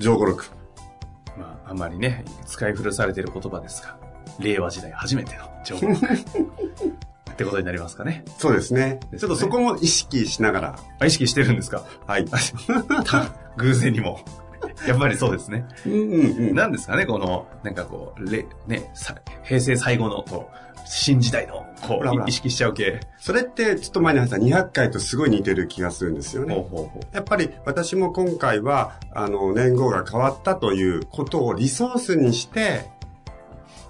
上五六。まあ、あんまりね、使い古されている言葉ですが、令和時代初めての上五六。ってことになりますかね。そうですね。ですねちょっとそこも意識しながら。あ意識してるんですか？はい。偶然にも。やっぱりそうですね。うんうんうん。何ですかね、この、なんかこう、れね、さ平成最後の、こう、新時代の、こう、意識しちゃう系。それってちょっと前に話した200回とすごい似てる気がするんですよほうね。ほうほやっぱり私も今回は、あの、年号が変わったということをリソースにして、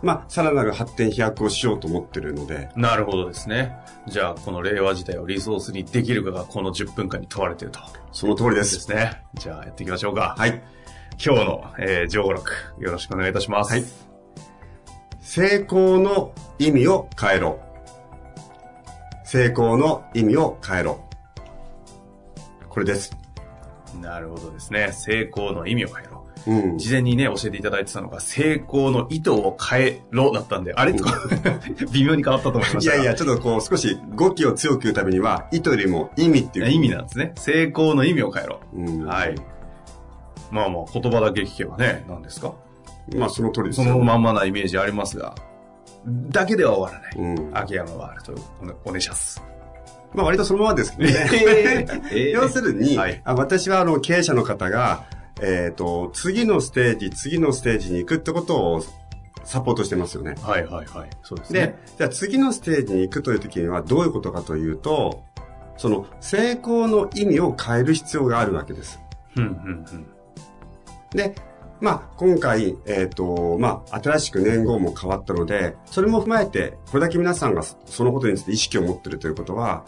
まあ、さらなる発展飛躍をしようと思ってるので、う。なるほどですね。じゃあ、この令和時代をリソースにできるかが、この10分間に問われていると。その通りで。ですすね。じゃあ、やっていきましょうか。はい。今日の、えー、上五六、よろしくお願いいたします。はい成功の意味を変えろ。成功の意味を変えろ。これです。なるほどですね。成功の意味を変えろ。うん。事前にね、教えていただいてたのが、成功の意図を変えろだったんで、あれとか、微妙に変わったと思いましたが。いやいや、ちょっとこう少し語気を強く言うためには、意図よりも意味っていう。意味なんですね。成功の意味を変えろ。うん。はい。まあまあ、言葉だけ聞けばね、何ですか？まあその通りですそよ。のまんまなイメージありますが、だけでは終わらない。うん。秋山はあるとお願いします。まあ割とそのままですけどね。え 要するに、はいあ私はあの経営者の方が、えっ、と、次のステージ、次のステージに行くってことをサポートしてますよね。はいはいはい。そうですでね。、じゃあ次のステージに行くという時にはどういうことかというと、その成功の意味を変える必要があるわけです。うんうんうん。で、まあ、今回、えっ、と、まあ、新しく年号も変わったので、それも踏まえて、これだけ皆さんがそのことについて意識を持っているということは、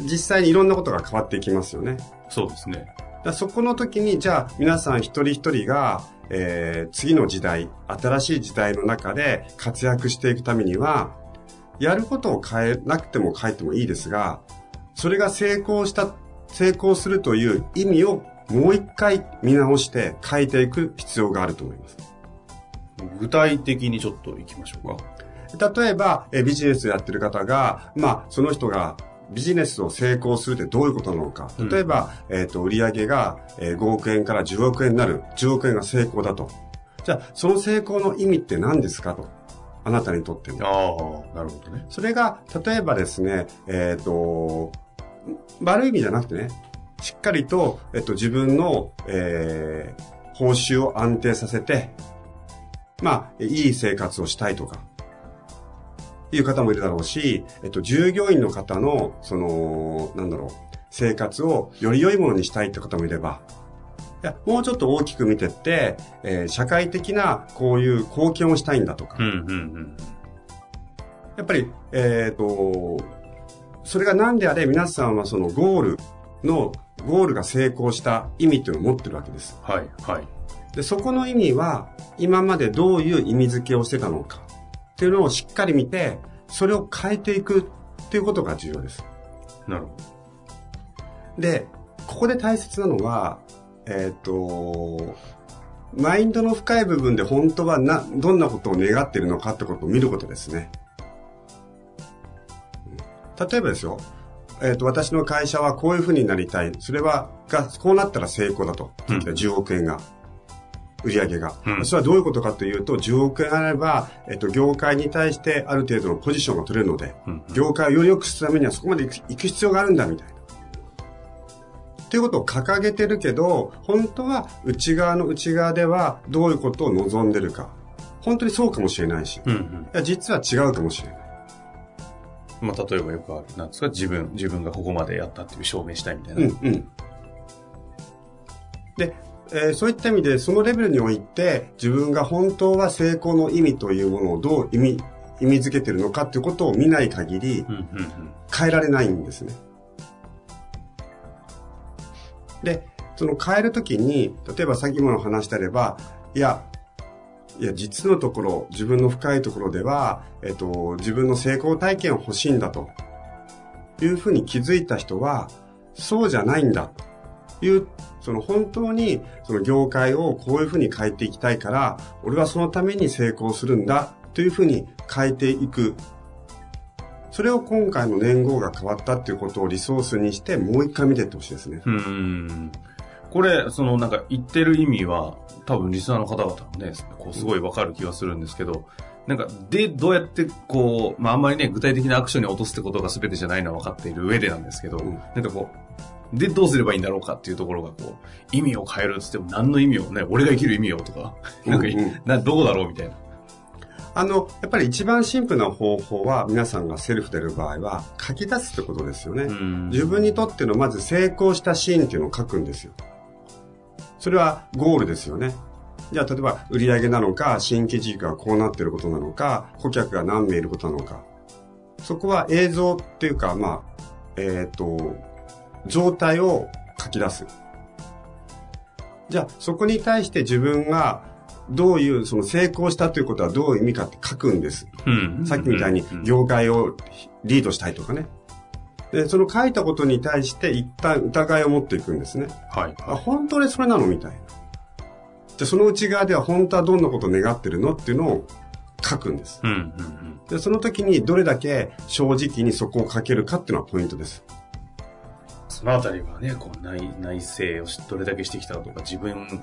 実際にいろんなことが変わっていきますよね。そうですね。だそこの時に、じゃあ、皆さん一人一人が、えー次の時代、新しい時代の中で活躍していくためには、やることを変えなくても変えてもいいですが、それが成功した、成功するという意味をもう一回見直して変えていく必要があると思います。具体的にちょっと行きましょうか。例えば、えビジネスやってる方が、まあ、その人がビジネスを成功するってどういうことなのか。うん例えば、えっ、と、売上が、えー5億円から10億円になる。10億円が成功だと。じゃあ、その成功の意味って何ですかと。あなたにとっての。ああ、なるほどね。それが、例えばですね、えっ、と、悪い意味じゃなくてね、しっかりと、えっと、自分の、えー報酬を安定させて、まあ、いい生活をしたいとか、いう方もいるだろうし、えっと、従業員の方の、その、なんだろう、生活をより良いものにしたいって方もいれば、いや、もうちょっと大きく見てって、えー社会的なこういう貢献をしたいんだとか、うんうんうん。やっぱり、えっ、と、それが何であれ皆さんはそのゴールの、ゴールが成功した意味っていうのを持ってるわけです。はいはい。で、そこの意味は、今までどういう意味付けをしてたのかっていうのをしっかり見て、それを変えていくっていうことが重要です。なるほで、ここで大切なのは、えっ、と、マインドの深い部分で本当はな、どんなことを願っているのかってことを見ることですね。うん例えばですよ、えっ、と、私の会社はこういうふうになりたい。それは、が、こうなったら成功だと。うん10億円が。売り上げが、うんそれはどういうことかというと、10億円あれば、えっ、と、業界に対してある程度のポジションが取れるので、うん業界をより良くするためにはそこまで行く必要があるんだ、みたいな。っていうことを掲げてるけど、本当は内側の内側ではどういうことを望んでるか。本当にそうかもしれないし、うんうん。いや実は違うかもしれない。まあ、例えばよくある。なんですか自分、自分がここまでやったっていう証明したいみたいな。うんうん。で、えーそういった意味で、そのレベルにおいて、自分が本当は成功の意味というものをどう意味、意味づけてるのかっていうことを見ない限り、うんうんうん。変えられないんですね。で、その変えるときに、例えば先もの話してあれば、いや、いや、実のところ、自分の深いところでは、えっと、自分の成功体験を欲しいんだと、いうふうに気づいた人は、そうじゃないんだ、という、その本当に、その業界をこういうふうに変えていきたいから、俺はそのために成功するんだ、というふうに変えていくそれを今回の年号が変わったっていうことをリソースにして、もう一回見ていってほしいですね。うんうん。これ、そのなんか言ってる意味は、多分リスナーの方々もね、こうすごいわかる気がするんですけど、なんか、で、どうやってこう、まああんまりね、具体的なアクションに落とすってことが全てじゃないのは分かっている上でなんですけど、うんなんかこう、で、どうすればいいんだろうかっていうところがこう、意味を変えるっつっても何の意味をね、俺が生きる意味をとか、なんか、うんうんなどこだろうみたいな。あの、やっぱり一番シンプルな方法は、皆さんがセルフでやる場合は、書き出すってことですよね。うん自分にとってのまず成功したシーンっていうのを書くんですよ。それはゴールですよね。じゃあ、例えば、売上なのか、新規事業がこうなってることなのか、顧客が何名いることなのか。そこは映像っていうか、まあ、えっ、と、状態を書き出す。じゃあ、そこに対して自分が、どういう、その成功したということはどういう意味かって書くんです。うんさっきみたいにうん業界をリードしたいとかね。で、その書いたことに対して一旦疑いを持っていくんですね。はい。あ、本当にそれなのみたいな。じゃあその内側では本当はどんなことを願ってるのっていうのを書くんです。うんうんうん。で、その時にどれだけ正直にそこを書けるかっていうのはポイントです。そのあたりはね、こう内内省をしどれだけしてきたかとか、自分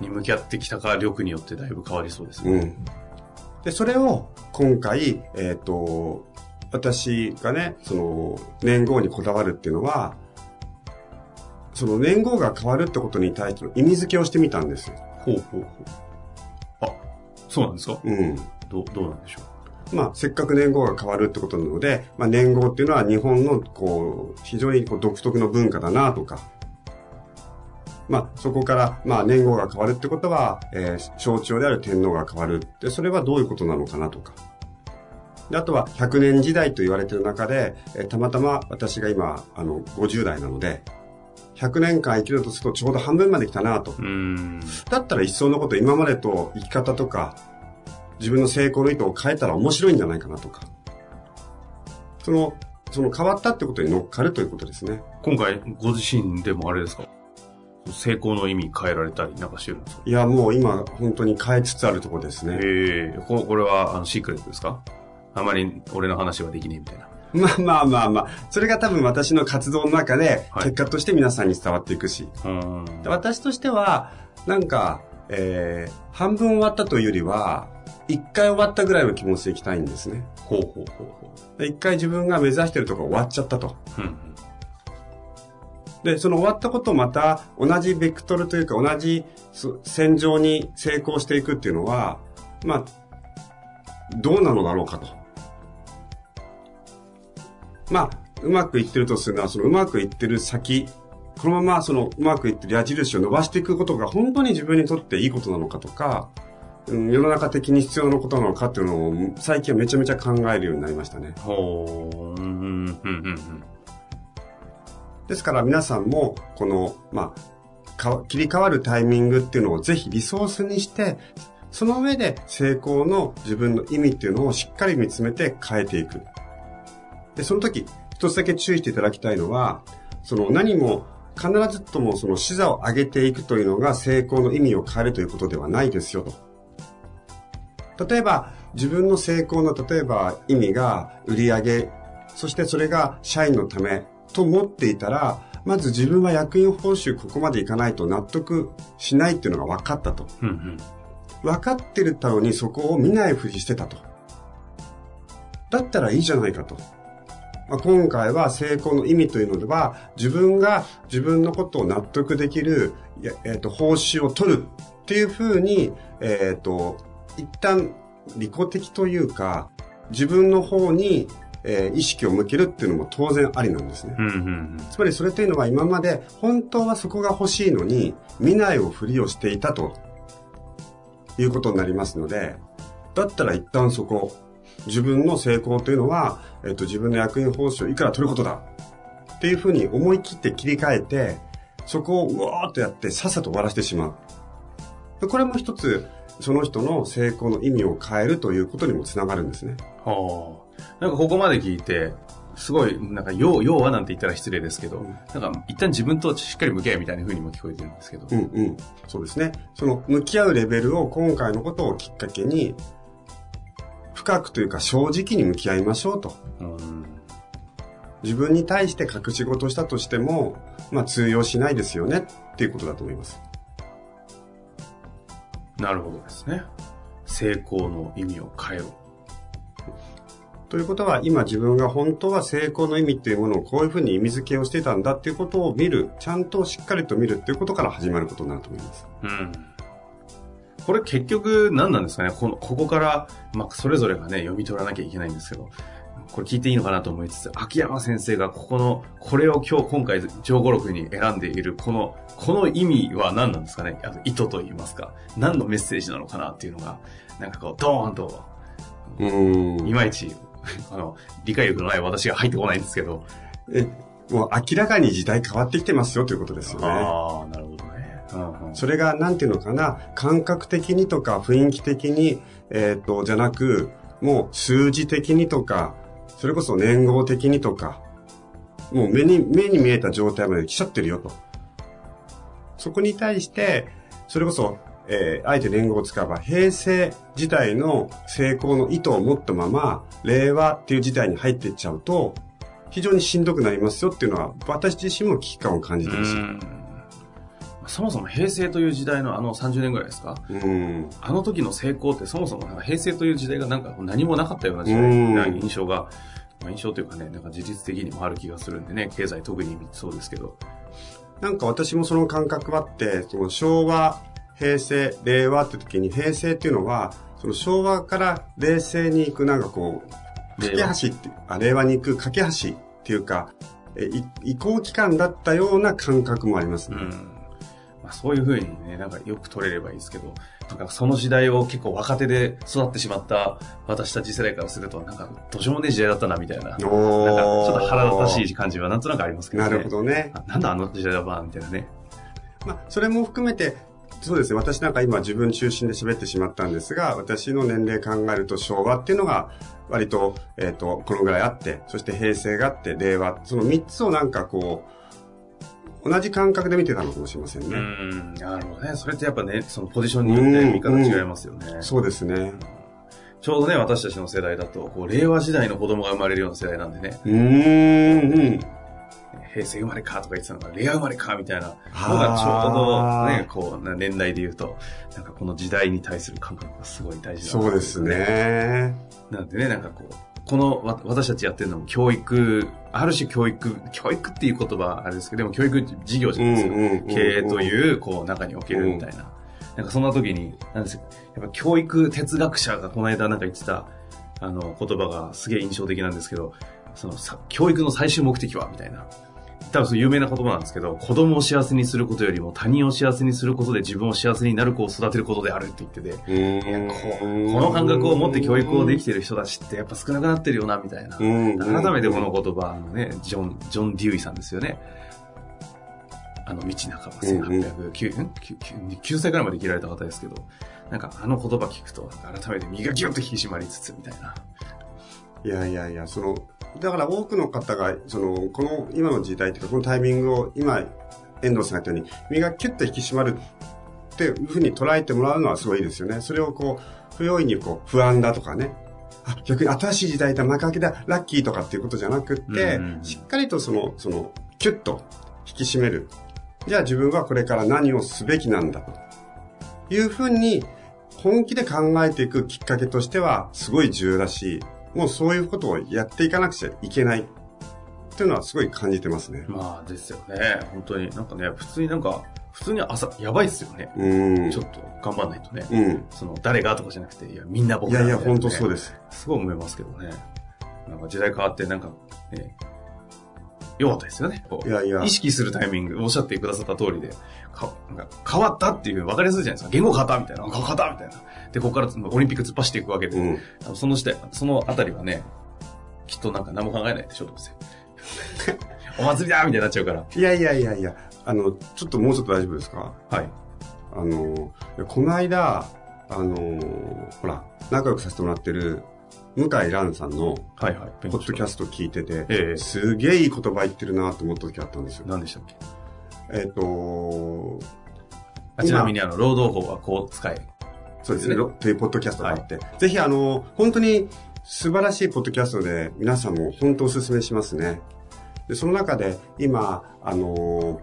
に向き合ってきたか力によってだいぶ変わりそうですね。うん。で、それを今回、えっ、と、私がね、その、年号にこだわるっていうのは、その年号が変わるってことに対しての意味付けをしてみたんですよ。ほうほうほう。あ、そうなんですか？うん。どう、どうなんでしょまあ、せっかく年号が変わるってことなので、まあ、年号っていうのは日本の、こう、非常にこう独特の文化だなとか、まあ、そこから、まあ、年号が変わるってことは、えー象徴である天皇が変わるって、それはどういうことなのかなとか。であとは、100年時代と言われている中で、えーたまたま私が今、あの、50代なので、100年間生きるとするとちょうど半分まで来たなと。だったら一層のこと今までと生き方とか、自分の成功の意図を変えたら面白いんじゃないかなとか。その、その変わったってことに乗っかるということですね。今回、ご自身でもあれですか？成功の意味変えられたりなんかしてるんですか？いや、もう今本当に変えつつあるところですね。ええここれは、あの、シークレットですか？あまり俺の話はできねえみたいな。まあまあまあまあ、それが多分私の活動の中ではい結果として皆さんに伝わっていくし。うーん。で私としては、なんか、えー、半分終わったというよりは、一回終わったぐらいの気持ちでいきたいんですね。ほうほうほうほで一回自分が目指してるところ終わっちゃったと。う。うんで、その終わったことをまた同じベクトルというか同じそ戦場に成功していくっていうのは、まあ、どうなのだろうかと。まあ、うまくいってるとするのは、そのうまくいってる先、このままそのうまくいってる矢印を伸ばしていくことが本当に自分にとっていいことなのかとか、うん世の中的に必要なことなのかっていうのを最近はめちゃめちゃ考えるようになりましたね。ほう。うん、うん、うん、うん。ですから皆さんも、この、まあ、か切り替わるタイミングっていうのをぜひリソースにして、その上で成功の自分の意味っていうのをしっかり見つめて変えていく。で、その時、一つだけ注意していただきたいのは、その何も必ずともその視座を上げていくというのが成功の意味を変えるということではないですよと。例えば、自分の成功の例えば意味が売り上げ、そしてそれが社員のためと思っていたら、まず自分は役員報酬ここまでいかないと納得しないっていうのが分かったと。うん、うん。分かってるたのにそこを見ないふりしてたと。だったらいいじゃないかと。まあ、今回は成功の意味というのでは、自分が自分のことを納得できる、えっ、と、報酬を取るっていうふうに、えっ、と、一旦利己的というか、自分の方に、えー意識を向けるっていうのも当然ありなんですね。うんうんつまりそれというのは今まで本当はそこが欲しいのに見ないをふりをしていたということになりますので、だったら一旦そこ、自分の成功というのは、えっと、自分の役員報酬をいくら取ることだっていうふうに思い切って切り替えて、そこをうわーっとやってさっさと終わらせてしまう。でこれも一つ、その人の成功の意味を変えるということにもつながるんですね。はあ。なんかここまで聞いて、すごい、なんか、要、要はなんて言ったら失礼ですけど、なんか、一旦自分としっかり向き合いみたいな風にも聞こえてるんですけど。うんうん。そうですね。その向き合うレベルを今回のことをきっかけに、深くというか正直に向き合いましょうと。うん自分に対して隠し事をしたとしても、まあ通用しないですよねっていうことだと思います。なるほどですね。成功の意味を変えろ。ということは、今自分が本当は成功の意味っていうものをこういうふうに意味付けをしてたんだっていうことを見る、ちゃんとしっかりと見るっていうことから始まることになると思います。うん。これ結局何なんですかね？この、ここから、まあ、それぞれがね、読み取らなきゃいけないんですけど、これ聞いていいのかなと思いつつ、秋山先生がここの、これを今日、今回、上五録に選んでいる、この、この意味は何なんですかね？あの意図と言いますか、何のメッセージなのかなっていうのが、なんかこう、ドーンと、うーん。いまいち、あの、理解力のない私が入ってこないんですけど。え、もう明らかに時代変わってきてますよということですよね。ああ、なるほどそれが、なんていうのかな、感覚的にとか雰囲気的に、えっ、と、じゃなく、もう数字的にとか、それこそ年号的にとか、もう目に、目に見えた状態まで来ちゃってるよと。そこに対して、それこそ、えーあえて年号を使えば、平成時代の成功の意図を持ったまま、令和っていう時代に入っていっちゃうと、非常にしんどくなりますよっていうのは、私自身も危機感を感じてます。うんそもそも平成という時代のあの30年ぐらいですか？うん。あの時の成功ってそもそもなんか平成という時代がなんか何もなかったような時代うんな印象が、まあ、印象というかね、なんか事実的にもある気がするんでね、経済特にそうですけど。なんか私もその感覚はあって、その昭和、平成、令和って時に平成っていうのは、その昭和から冷静に行くなんかこう、架け橋って、あ、令和に行く架け橋っていうか、えい移行期間だったような感覚もありますね。うん。まあ、そういうふうにね、なんかよく取れればいいですけど、なんかその時代を結構若手で育ってしまった私たち世代からすると、なんかどうしようもねえ時代だったなみたいな。なんかちょっと腹立たしい感じはなんとなくありますけどね。なるほどね。あなんだあの時代だばみたいなね。まあ、それも含めて、そうですね。私なんか今自分中心で喋ってしまったんですが、私の年齢考えると昭和っていうのが割と、えっ、と、このぐらいあって、そして平成があって、令和、その3つをなんかこう、同じ感覚で見てたのかもしれませんうね。ん、なるほどね。それってやっぱね、そのポジションによって見方違いますよね。そうですね。ちょうどね、私たちの世代だと、こう、令和時代の子供が生まれるような世代なんでね、うーん、うん。平成生まれかとか言ってたのが、令和生まれかみたいなのがちょうどね、こう、な年代で言うと、なんかこの時代に対する感覚がすごい大事だなそうです。ね。なんでね、なんかこう、このわ私たちやってるのも教育、ある種教育、教育っていう言葉あれですけど、でも教育事業じゃないですか。経営という、こう、中におけるみたいな。なんかそんな時に、なんですよ。やっぱ教育哲学者がこの間なんか言ってた、あの、言葉がすげえ印象的なんですけど、そのさ、教育の最終目的はみたいな。多分有名な言葉なんですけど、子供を幸せにすることよりも他人を幸せにすることで自分を幸せになる子を育てることであるって言ってて、ここの感覚を持って教育をできてる人たちってやっぱ少なくなってるよな、みたいな。うん改めてこの言葉、あのね、ジョン、ジョン・デューイさんですよね。あの、道半ば1809、ん9 9歳ぐらいまで生きられた方ですけど、なんかあの言葉聞くと、改めて身がギュッと引き締まりつつ、みたいな。いやいやいや、その、だから多くの方が、その、この今の時代というか、このタイミングを今、遠藤さんが言ったように、身がキュッと引き締まるっていうふうに捉えてもらうのはすごいですよね。それをこう、不用意にこう、不安だとかね。あ、逆に新しい時代だ、幕開けだ、ラッキーとかっていうことじゃなくって、うんうんしっかりとその、その、キュッと引き締める。じゃあ自分はこれから何をすべきなんだというふうに本気で考えていくきっかけとしてはすごい重要だし、もうそういうことをやっていかなくちゃいけないっていうのはすごい感じてますね。まあですよね。本当になんかね、普通になんか、普通に朝、やばいっすよね。うん。ちょっと頑張んないとね。うん。その、誰がとかじゃなくて、いや、みんな僕いやいや、みたなね本当そうです。すごい思いますけどね。なんか時代変わって、なんか、ね、良かったですよね。こういやいや意識するタイミング、おっしゃってくださった通りで、かなんか変わったっていう分かりやすいじゃないですか。言語変わったみたいな、変わったみたいな。で、ここからオリンピック突っ走っていくわけで、うん。その時代、そのあたりはね、きっとなんか何も考えないでしょ、どうせ。お祭りだみたいになっちゃうから。いやいやいやいや、あの、ちょっともうちょっと大丈夫ですか？はい。あの、この間、あの、ほら、仲良くさせてもらってる、向井蘭さんの、はいはい。ポッドキャススト聞いてて、ええすげえいい言葉言ってるなと思った時あったんですよ。何でしたっけ？えっ、と、あちなみにあの、労働法はこう使え。そうですね、ねロというポッドキャストがあって、ぜひあの、本当に素晴らしいポッドキャストで皆さんも本当お勧めしますね。で、その中で今、あの、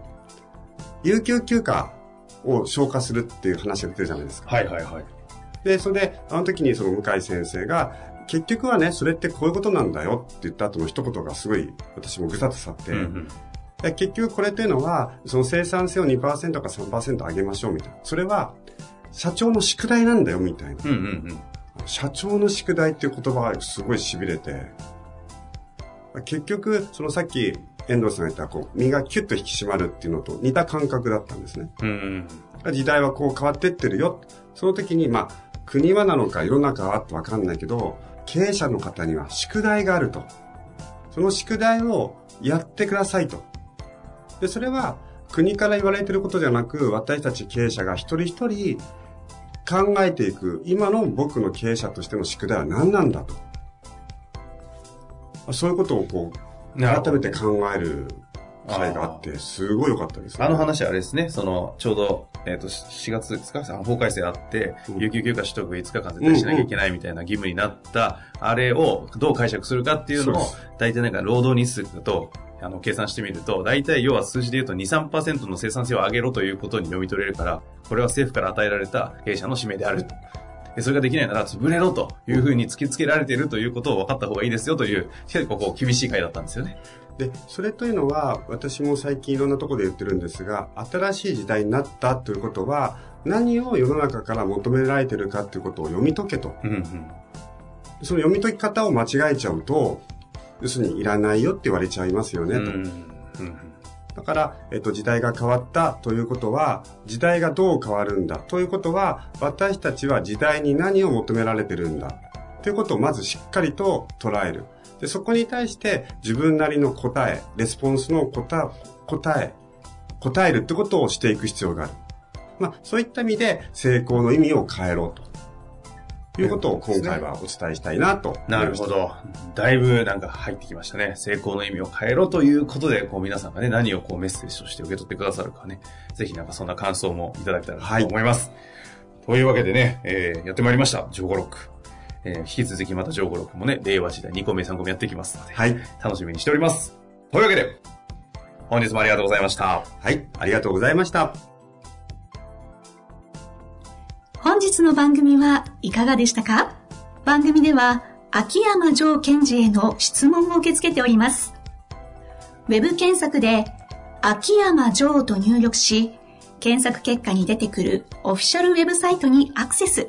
有給休暇を消化するっていう話が出てるじゃないですか。はいはいはい。で、それで、あの時にその向井先生が、結局はね、それってこういうことなんだよって言った後の一言がすごい、私もぐさっと去って、うんうん。で結局これっていうのは、その生産性を2%か3%上げましょうみたいな。それは、社長の宿題なんだよみたいな。うんうんうん。社長の宿題っていう言葉がすごい痺れて、結局、そのさっき遠藤さんが言った、こう、身がキュッと引き締まるっていうのと似た感覚だったんですね。うんうん。時代はこう変わってってるよ。その時に、まあ、国はなのか世の中はってわかんないけど、経営者の方には宿題があると。その宿題をやってくださいと。で、それは国から言われてることじゃなく、私たち経営者が一人一人考えていく、今の僕の経営者としての宿題は何なんだと。そういうことをこう、改めて考える会があって、すごい良かったです、ね。あの話はあれですね、その、ちょうど、えっ、と、4月ですか、法改正あって、うん有給休暇取得5日間絶対しなきゃいけないみたいな義務になった、あれをどう解釈するかっていうのを大体なんか労働日数だと、あの、計算してみると、大体要は数字で言うと2、3%の生産性を上げろということに読み取れるから、これは政府から与えられた経営者の使命である。でそれができないなら潰れろというふうに突きつけられているということを分かった方がいいですよという、結構こう厳しい回だったんですよね。で、それというのは、私も最近いろんなところで言ってるんですが、新しい時代になったということは、何を世の中から求められてるかということを読み解けと。うんうん。その読み解き方を間違えちゃうと、要するにいらないよって言われちゃいますよね、と。うんうんだから、えっと、時代が変わったということは、時代がどう変わるんだということは、私たちは時代に何を求められてるんだということをまずしっかりと捉える。で、そこに対して自分なりの答え、レスポンスの答え、答え、答えるってことをしていく必要がある。まあ、そういった意味で成功の意味を変えろと。いうことを今回はお伝えしたいなと。なるほど。だいぶなんか入ってきましたね。成功の意味を変えろということで、こう皆さんがね、何をこうメッセージとして受け取ってくださるかね、ぜひなんかそんな感想もいただけたらと思います。というわけでね、えー、やってまいりました。ジョーゴロック。えー、引き続きまたジョーゴロックもね、令和時代2個目3個目やっていきますので、はい。楽しみにしております。というわけで、本日もありがとうございました。はい。ありがとうございました。本日の番組はいかがでしたか？番組では秋山城賢治への質問を受け付けております。ウェブ検索で秋山城と入力し、検索結果に出てくるオフィシャルウェブサイトにアクセス。